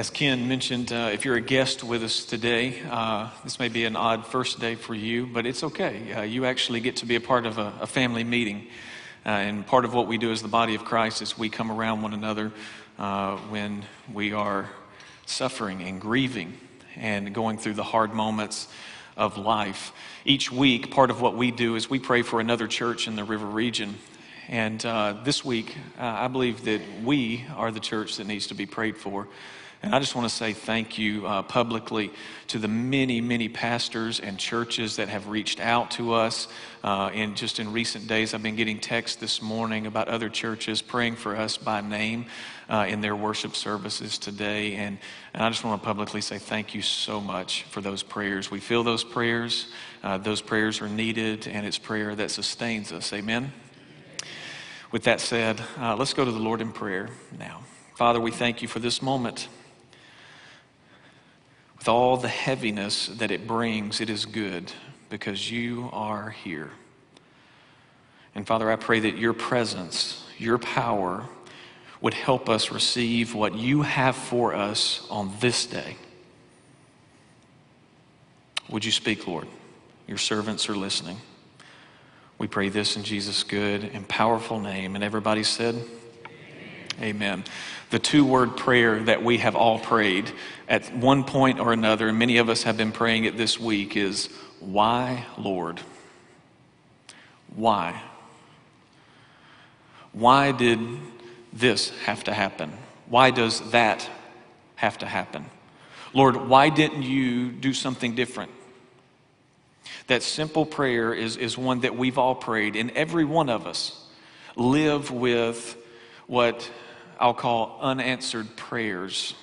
As Ken mentioned, uh, if you're a guest with us today, uh, this may be an odd first day for you, but it's okay. Uh, you actually get to be a part of a, a family meeting. Uh, and part of what we do as the body of Christ is we come around one another uh, when we are suffering and grieving and going through the hard moments of life. Each week, part of what we do is we pray for another church in the river region. And uh, this week, I believe that we are the church that needs to be prayed for. And I just want to say thank you uh, publicly to the many, many pastors and churches that have reached out to us. Uh, and just in recent days, I've been getting texts this morning about other churches praying for us by name uh, in their worship services today. And, and I just want to publicly say thank you so much for those prayers. We feel those prayers, uh, those prayers are needed, and it's prayer that sustains us. Amen. With that said, uh, let's go to the Lord in prayer now. Father, we thank you for this moment with all the heaviness that it brings, it is good because you are here. And Father, I pray that your presence, your power, would help us receive what you have for us on this day. Would you speak, Lord? Your servants are listening. We pray this in Jesus' good and powerful name. And everybody said, Amen. The two word prayer that we have all prayed at one point or another, and many of us have been praying it this week, is Why, Lord? Why? Why did this have to happen? Why does that have to happen? Lord, why didn't you do something different? That simple prayer is, is one that we've all prayed, and every one of us live with what I'll call unanswered prayers.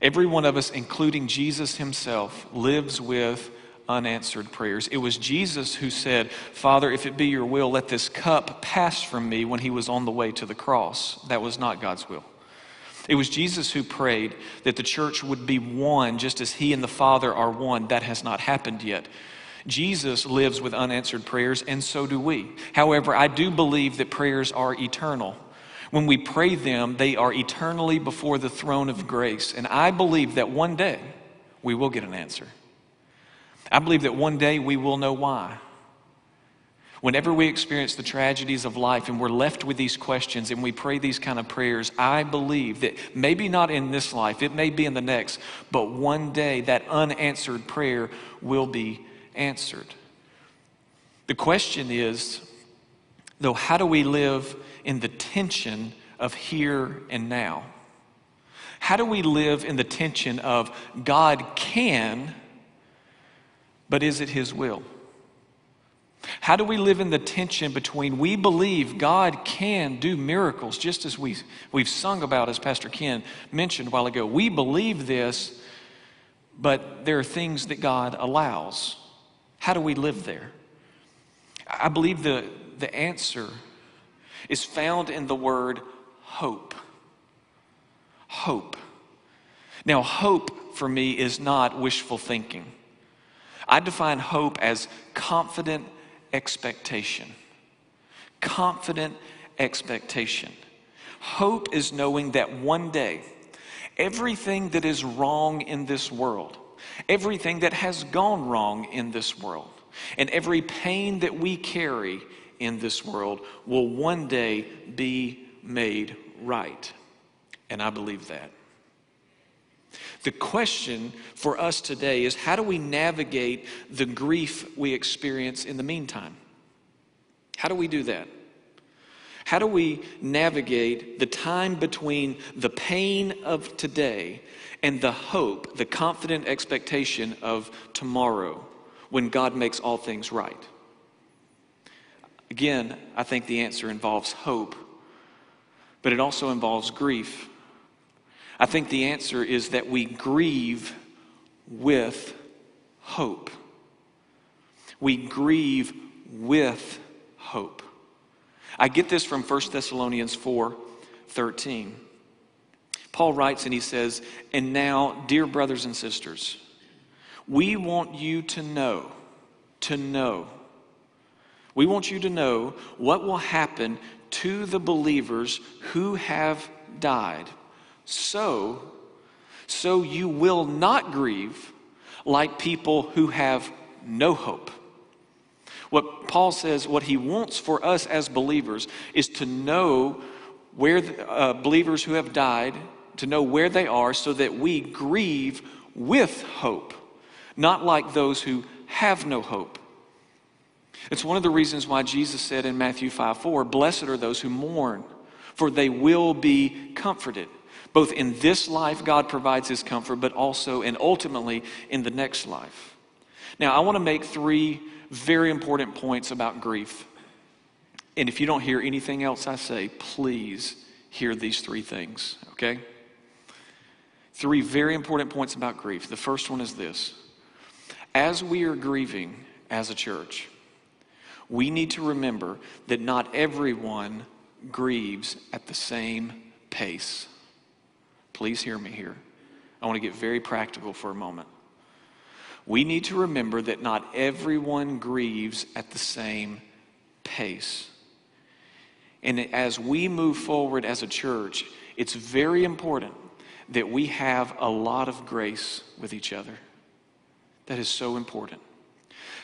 Every one of us, including Jesus himself, lives with unanswered prayers. It was Jesus who said, Father, if it be your will, let this cup pass from me when he was on the way to the cross. That was not God's will. It was Jesus who prayed that the church would be one just as he and the Father are one. That has not happened yet. Jesus lives with unanswered prayers, and so do we. However, I do believe that prayers are eternal. When we pray them, they are eternally before the throne of grace. And I believe that one day we will get an answer. I believe that one day we will know why. Whenever we experience the tragedies of life and we're left with these questions and we pray these kind of prayers, I believe that maybe not in this life, it may be in the next, but one day that unanswered prayer will be answered. The question is, though, how do we live in the tension of here and now? How do we live in the tension of God can, but is it His will? How do we live in the tension between we believe God can do miracles, just as we, we've sung about, as Pastor Ken mentioned a while ago? We believe this, but there are things that God allows. How do we live there? I believe the, the answer is found in the word hope. Hope. Now, hope for me is not wishful thinking. I define hope as confident expectation. Confident expectation. Hope is knowing that one day, everything that is wrong in this world, everything that has gone wrong in this world, and every pain that we carry in this world will one day be made right. And I believe that. The question for us today is how do we navigate the grief we experience in the meantime? How do we do that? How do we navigate the time between the pain of today and the hope, the confident expectation of tomorrow when God makes all things right? Again, I think the answer involves hope, but it also involves grief. I think the answer is that we grieve with hope. We grieve with hope. I get this from 1 Thessalonians 4 13. Paul writes and he says, And now, dear brothers and sisters, we want you to know, to know we want you to know what will happen to the believers who have died, so so you will not grieve like people who have no hope. What Paul says, what he wants for us as believers is to know where the, uh, believers who have died, to know where they are so that we grieve with hope, not like those who have no hope. It's one of the reasons why Jesus said in Matthew 5 4, Blessed are those who mourn, for they will be comforted. Both in this life, God provides his comfort, but also and ultimately in the next life. Now, I want to make three very important points about grief. And if you don't hear anything else I say, please hear these three things, okay? Three very important points about grief. The first one is this As we are grieving as a church, we need to remember that not everyone grieves at the same pace. Please hear me here. I want to get very practical for a moment. We need to remember that not everyone grieves at the same pace. And as we move forward as a church, it's very important that we have a lot of grace with each other. That is so important.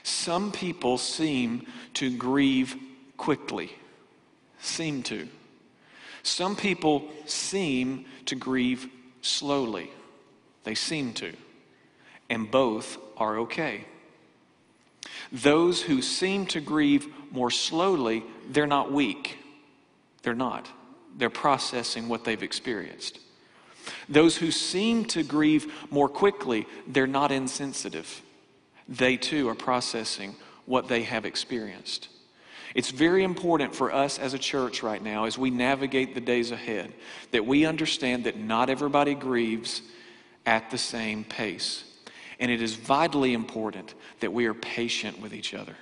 Some people seem to grieve quickly, seem to. Some people seem to grieve slowly. They seem to. And both are okay. Those who seem to grieve more slowly, they're not weak. They're not. They're processing what they've experienced. Those who seem to grieve more quickly, they're not insensitive. They too are processing what they have experienced. It's very important for us as a church right now, as we navigate the days ahead, that we understand that not everybody grieves at the same pace. And it is vitally important that we are patient with each other.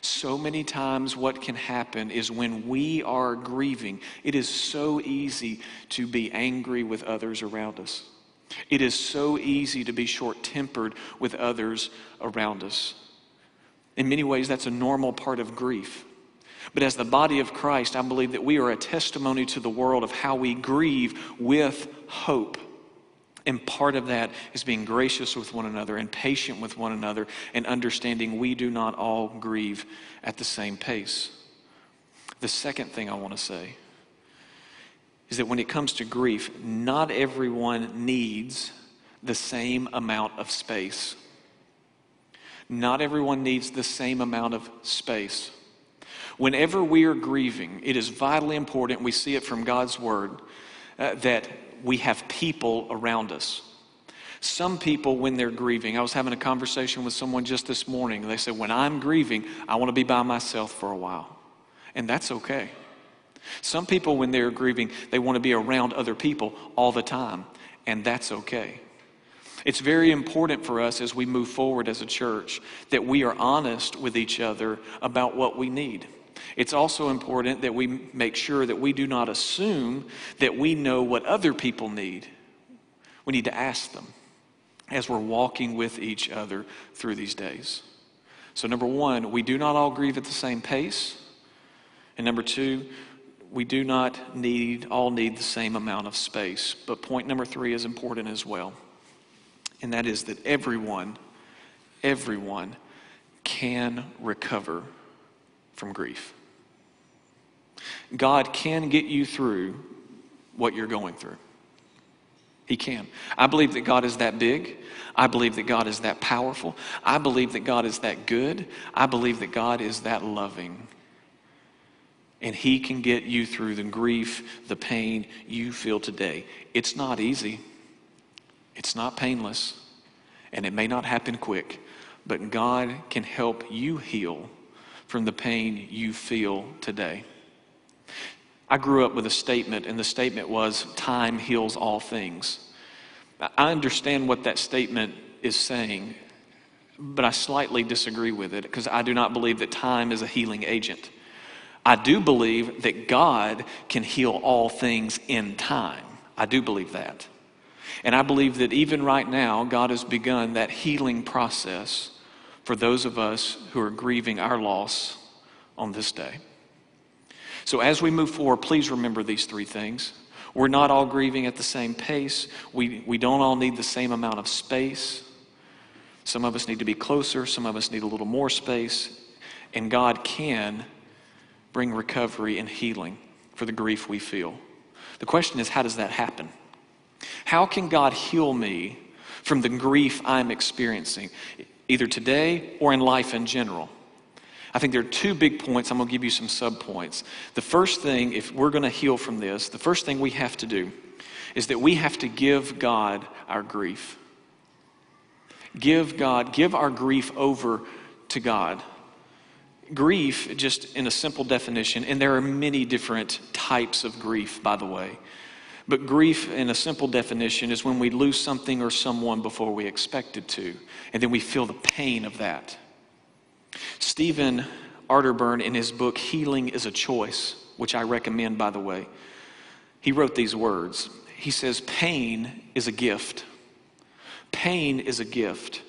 So many times, what can happen is when we are grieving, it is so easy to be angry with others around us. It is so easy to be short tempered with others around us. In many ways, that's a normal part of grief. But as the body of Christ, I believe that we are a testimony to the world of how we grieve with hope. And part of that is being gracious with one another and patient with one another and understanding we do not all grieve at the same pace. The second thing I want to say is that when it comes to grief, not everyone needs the same amount of space. Not everyone needs the same amount of space. Whenever we are grieving, it is vitally important, we see it from God's word, uh, that we have people around us. Some people, when they're grieving, I was having a conversation with someone just this morning. They said, When I'm grieving, I want to be by myself for a while. And that's okay. Some people, when they're grieving, they want to be around other people all the time. And that's okay. It's very important for us as we move forward as a church that we are honest with each other about what we need. It's also important that we make sure that we do not assume that we know what other people need. We need to ask them as we're walking with each other through these days. So, number one, we do not all grieve at the same pace. And number two, we do not need all need the same amount of space. But point number three is important as well. And that is that everyone, everyone can recover from grief. God can get you through what you're going through. He can. I believe that God is that big. I believe that God is that powerful. I believe that God is that good. I believe that God is that loving. And He can get you through the grief, the pain you feel today. It's not easy, it's not painless, and it may not happen quick, but God can help you heal from the pain you feel today. I grew up with a statement, and the statement was, Time heals all things. I understand what that statement is saying, but I slightly disagree with it because I do not believe that time is a healing agent. I do believe that God can heal all things in time. I do believe that. And I believe that even right now, God has begun that healing process for those of us who are grieving our loss on this day. So, as we move forward, please remember these three things. We're not all grieving at the same pace. We, we don't all need the same amount of space. Some of us need to be closer, some of us need a little more space. And God can bring recovery and healing for the grief we feel. The question is, how does that happen? How can God heal me from the grief I'm experiencing, either today or in life in general? I think there are two big points. I'm going to give you some subpoints. The first thing, if we're going to heal from this, the first thing we have to do is that we have to give God our grief. Give God, give our grief over to God. Grief, just in a simple definition, and there are many different types of grief, by the way. But grief, in a simple definition, is when we lose something or someone before we expected to, and then we feel the pain of that. Stephen Arterburn, in his book Healing is a Choice, which I recommend, by the way, he wrote these words. He says, Pain is a gift. Pain is a gift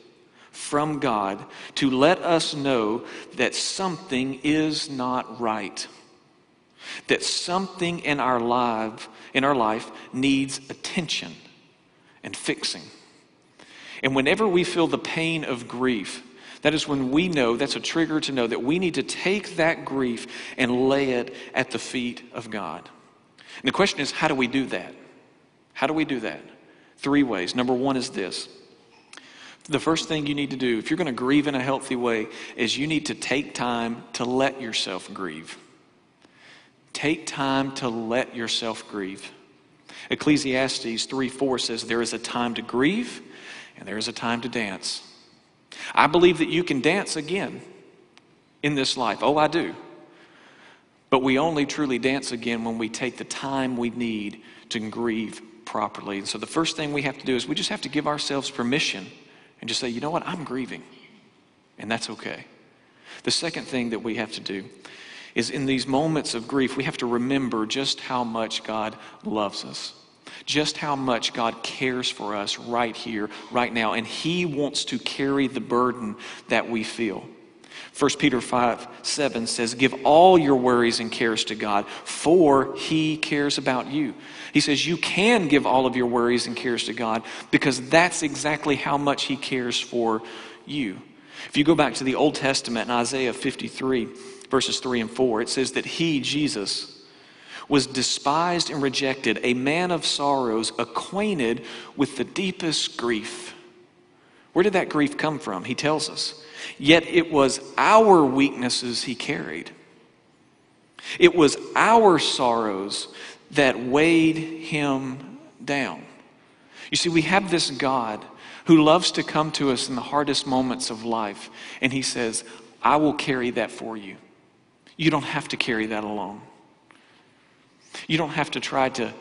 from God to let us know that something is not right. That something in our life, in our life needs attention and fixing. And whenever we feel the pain of grief, that is when we know, that's a trigger to know that we need to take that grief and lay it at the feet of God. And the question is, how do we do that? How do we do that? Three ways. Number one is this. The first thing you need to do, if you're going to grieve in a healthy way, is you need to take time to let yourself grieve. Take time to let yourself grieve. Ecclesiastes 3 4 says, There is a time to grieve and there is a time to dance. I believe that you can dance again in this life. Oh, I do. But we only truly dance again when we take the time we need to grieve properly. And so the first thing we have to do is we just have to give ourselves permission and just say, you know what, I'm grieving. And that's okay. The second thing that we have to do is in these moments of grief, we have to remember just how much God loves us just how much God cares for us right here, right now, and He wants to carry the burden that we feel. 1 Peter 5 7 says, Give all your worries and cares to God, for He cares about you. He says, You can give all of your worries and cares to God because that's exactly how much He cares for you. If you go back to the Old Testament in Isaiah 53, verses 3 and 4, it says that He, Jesus, was despised and rejected, a man of sorrows, acquainted with the deepest grief. Where did that grief come from? He tells us. Yet it was our weaknesses he carried. It was our sorrows that weighed him down. You see, we have this God who loves to come to us in the hardest moments of life, and he says, I will carry that for you. You don't have to carry that alone. You don't have to try to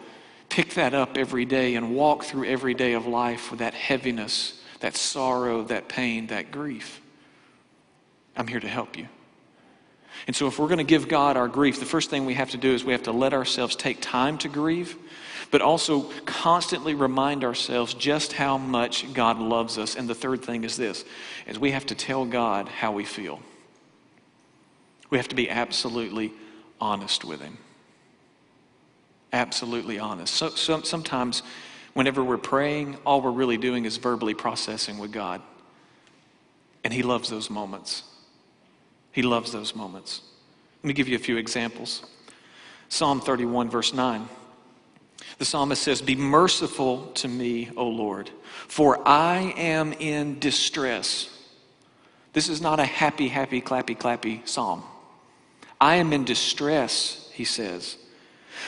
pick that up every day and walk through every day of life with that heaviness, that sorrow, that pain, that grief. I'm here to help you. And so, if we're going to give God our grief, the first thing we have to do is we have to let ourselves take time to grieve, but also constantly remind ourselves just how much God loves us. And the third thing is this is we have to tell God how we feel. We have to be absolutely honest with him absolutely honest. So, so, sometimes, whenever we're praying, all we're really doing is verbally processing with God. And He loves those moments. He loves those moments. Let me give you a few examples. Psalm 31, verse 9. The psalmist says, Be merciful to me, O Lord, for I am in distress. This is not a happy, happy, clappy, clappy psalm. I am in distress, he says.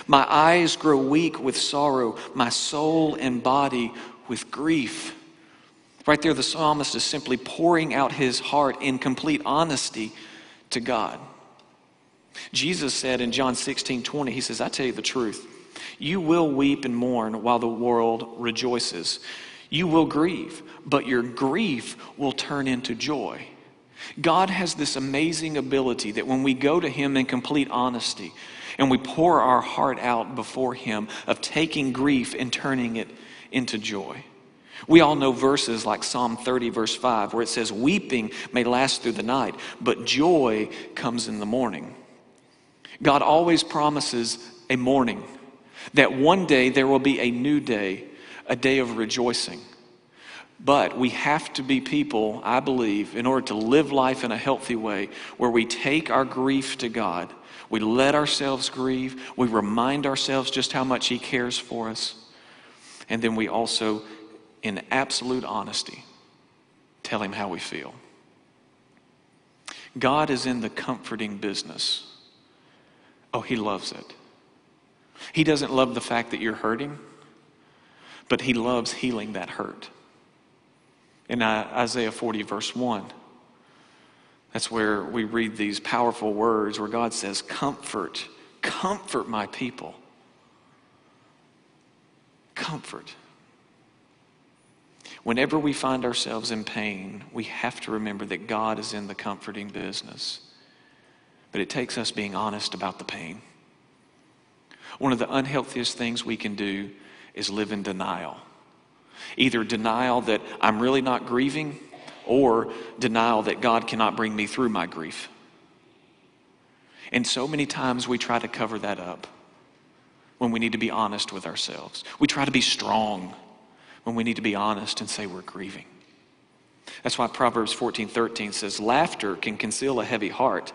My eyes grow weak with sorrow, my soul and body with grief. Right there, the psalmist is simply pouring out his heart in complete honesty to God. Jesus said in John 16 20, He says, I tell you the truth. You will weep and mourn while the world rejoices. You will grieve, but your grief will turn into joy. God has this amazing ability that when we go to Him in complete honesty, and we pour our heart out before Him of taking grief and turning it into joy. We all know verses like Psalm 30, verse 5, where it says, Weeping may last through the night, but joy comes in the morning. God always promises a morning. That one day there will be a new day, a day of rejoicing. But we have to be people, I believe, in order to live life in a healthy way, where we take our grief to God. We let ourselves grieve. We remind ourselves just how much He cares for us. And then we also, in absolute honesty, tell Him how we feel. God is in the comforting business. Oh, He loves it. He doesn't love the fact that you're hurting, but He loves healing that hurt in uh, Isaiah 40, verse 1. That's where we read these powerful words where God says, Comfort, comfort my people. Comfort. Whenever we find ourselves in pain, we have to remember that God is in the comforting business. But it takes us being honest about the pain. One of the unhealthiest things we can do is live in denial. Either denial that I'm really not grieving, or denial that God cannot bring me through my grief. And so many times we try to cover that up when we need to be honest with ourselves. We try to be strong when we need to be honest and say we're grieving. That's why Proverbs 14 13 says, Laughter can conceal a heavy heart,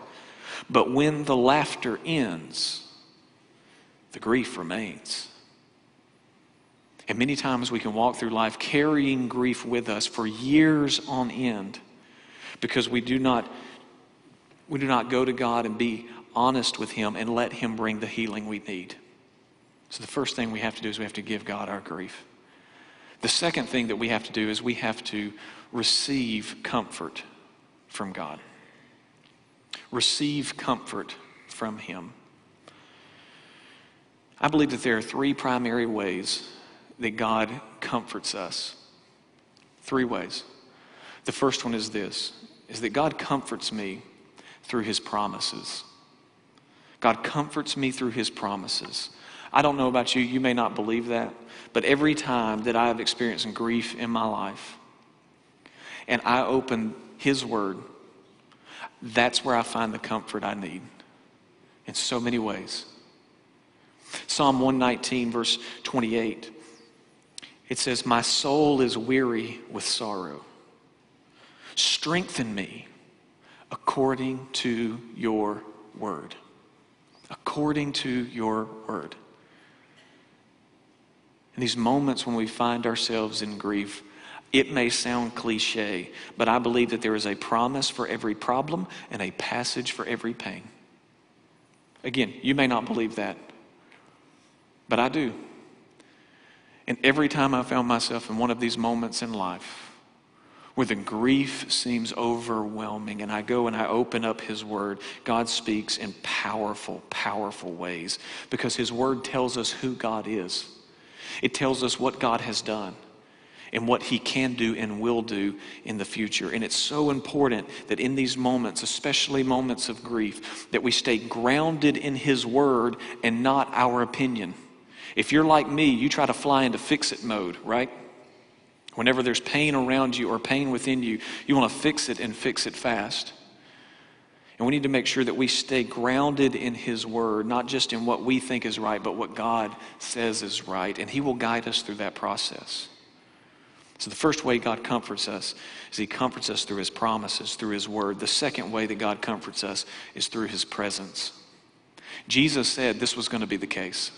but when the laughter ends, the grief remains. And many times we can walk through life carrying grief with us for years on end because we do not, we do not go to God and be honest with Him and let Him bring the healing we need. So the first thing we have to do is we have to give God our grief. The second thing that we have to do is we have to receive comfort from God. Receive comfort from Him. I believe that there are three primary ways that God comforts us. Three ways. The first one is this is that God comforts me through his promises. God comforts me through his promises. I don't know about you, you may not believe that, but every time that I have experienced grief in my life and I open his word, that's where I find the comfort I need in so many ways. Psalm 119, verse 28 it says, My soul is weary with sorrow. Strengthen me according to your word. According to your word. In these moments when we find ourselves in grief, it may sound cliche, but I believe that there is a promise for every problem and a passage for every pain. Again, you may not believe that, but I do. And every time I found myself in one of these moments in life where the grief seems overwhelming, and I go and I open up His Word, God speaks in powerful, powerful ways because His Word tells us who God is. It tells us what God has done and what He can do and will do in the future. And it's so important that in these moments, especially moments of grief, that we stay grounded in His Word and not our opinion. If you're like me, you try to fly into fix it mode, right? Whenever there's pain around you or pain within you, you want to fix it and fix it fast. And we need to make sure that we stay grounded in His Word, not just in what we think is right, but what God says is right. And He will guide us through that process. So, the first way God comforts us is He comforts us through His promises, through His Word. The second way that God comforts us is through His presence. Jesus said this was going to be the case.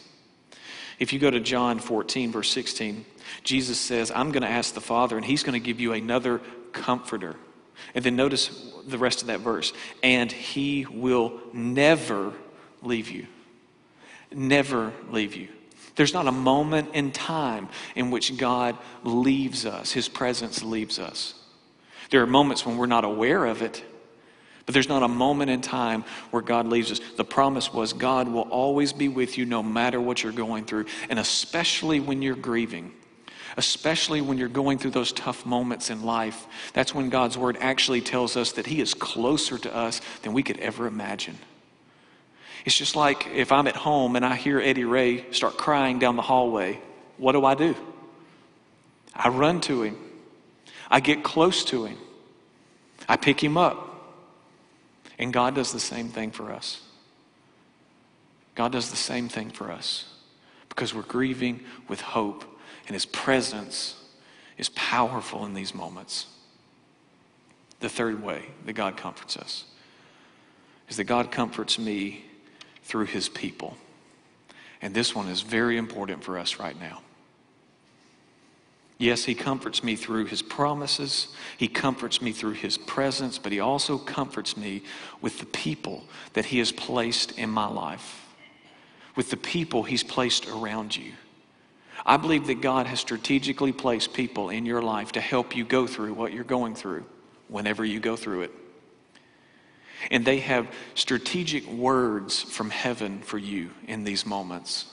If you go to John 14, verse 16, Jesus says, I'm going to ask the Father, and He's going to give you another comforter. And then notice the rest of that verse. And He will never leave you. Never leave you. There's not a moment in time in which God leaves us, His presence leaves us. There are moments when we're not aware of it, but there's not a moment in time where God leaves us. The promise was God will always be with you no matter what you're going through, and especially when you're grieving. Especially when you're going through those tough moments in life, that's when God's word actually tells us that He is closer to us than we could ever imagine. It's just like if I'm at home and I hear Eddie Ray start crying down the hallway, what do I do? I run to him. I get close to him. I pick him up. And God does the same thing for us. God does the same thing for us because we're grieving with hope, and His presence is powerful in these moments. The third way that God comforts us is that God comforts me through His people. And this one is very important for us right now. Yes, He comforts me through His promises. He comforts me through His presence, but He also comforts me with the people that He has placed in my life, with the people He's placed around you. I believe that God has strategically placed people in your life to help you go through what you're going through whenever you go through it. And they have strategic words from heaven for you in these moments.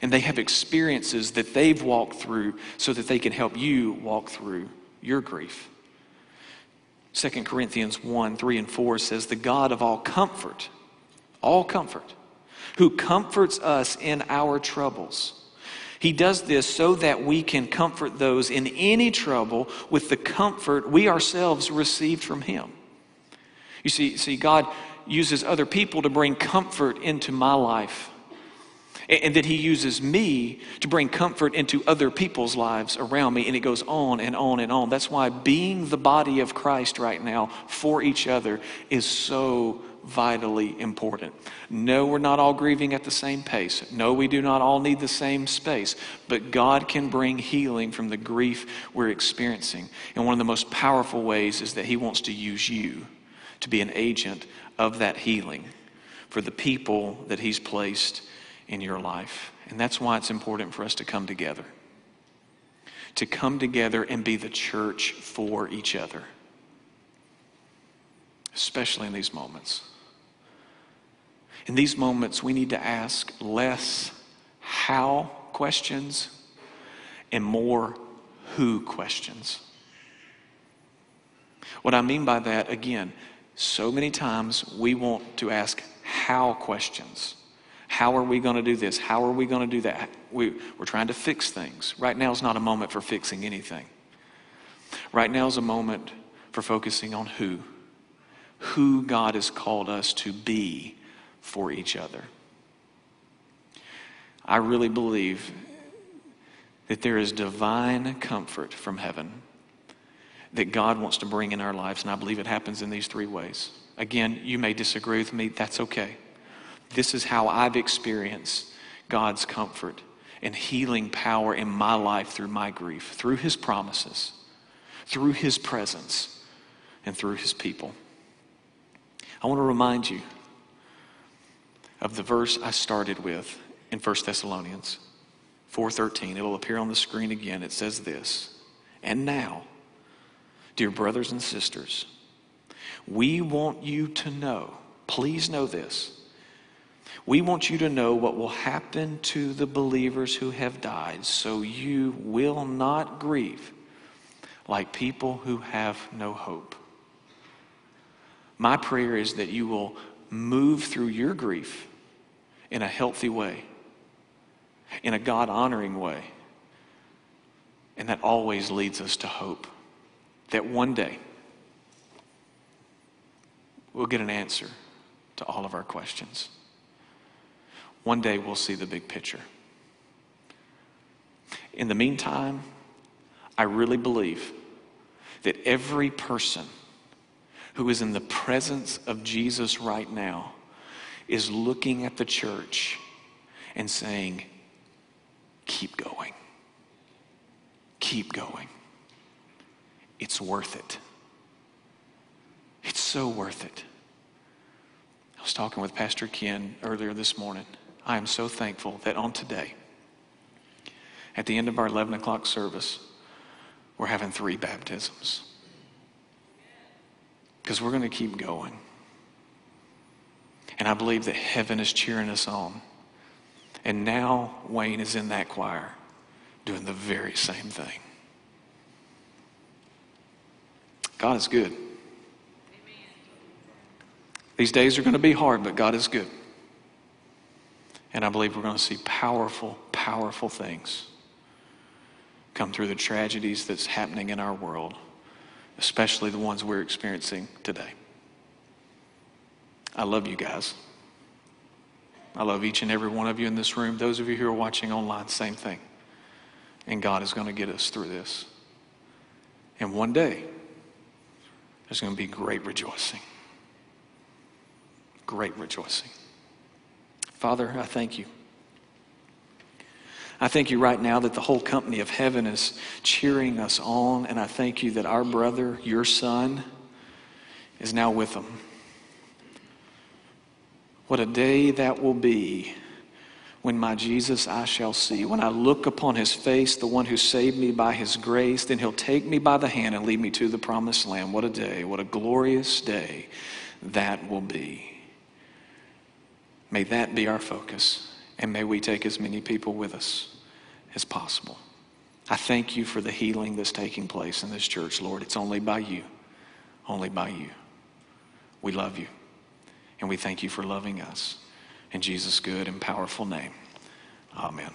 And they have experiences that they've walked through so that they can help you walk through your grief. 2 Corinthians 1 3 and 4 says, The God of all comfort, all comfort, who comforts us in our troubles. He does this so that we can comfort those in any trouble with the comfort we ourselves received from Him. You see, see, God uses other people to bring comfort into my life and that he uses me to bring comfort into other people's lives around me. And it goes on and on and on. That's why being the body of Christ right now for each other is so vitally important. No, we're not all grieving at the same pace. No, we do not all need the same space. But God can bring healing from the grief we're experiencing. And one of the most powerful ways is that He wants to use you to be an agent of that healing for the people that He's placed in your life. And that's why it's important for us to come together. To come together and be the church for each other, especially in these moments. In these moments, we need to ask less how questions and more who questions. What I mean by that, again, so many times we want to ask how questions. How are we going to do this? How are we going to do that? We, we're trying to fix things. Right now is not a moment for fixing anything. Right now is a moment for focusing on who. Who God has called us to be for each other. I really believe that there is divine comfort from heaven that God wants to bring in our lives, and I believe it happens in these three ways. Again, you may disagree with me, that's okay. This is how I've experienced God's comfort and healing power in my life through my grief, through His promises, through His presence, and through His people. I want to remind you of the verse I started with in 1 Thessalonians 4:13. It'll appear on the screen again. It says this, "And now, dear brothers and sisters, we want you to know, please know this, we want you to know what will happen to the believers who have died, so you will not grieve like people who have no hope. My prayer is that you will move through your grief in a healthy way, in a God honoring way, and that always leads us to hope. That one day we'll get an answer to all of our questions. One day we'll see the big picture. In the meantime, I really believe that every person who is in the presence of Jesus right now is looking at the church and saying, Keep going. Keep going. It's worth it. It's so worth it. I was talking with Pastor Ken earlier this morning. I am so thankful that on today, at the end of our 11 o'clock service, we're having three baptisms. Because we're going to keep going. And I believe that heaven is cheering us on. And now Wayne is in that choir doing the very same thing. God is good. These days are going to be hard, but God is good. And I believe we're going to see powerful, powerful things come through the tragedies that's happening in our world, especially the ones we're experiencing today. I love you guys. I love each and every one of you in this room. Those of you who are watching online, same thing. And God is going to get us through this. And one day, there's going to be great rejoicing. Great rejoicing. Father, I thank you. I thank you right now that the whole company of heaven is cheering us on, and I thank you that our brother, your son, is now with them. What a day that will be when my Jesus I shall see. When I look upon his face, the one who saved me by his grace, then he'll take me by the hand and lead me to the promised land. What a day, what a glorious day that will be. May that be our focus, and may we take as many people with us as possible. I thank you for the healing that's taking place in this church, Lord. It's only by you, only by you. We love you, and we thank you for loving us. In Jesus' good and powerful name, amen.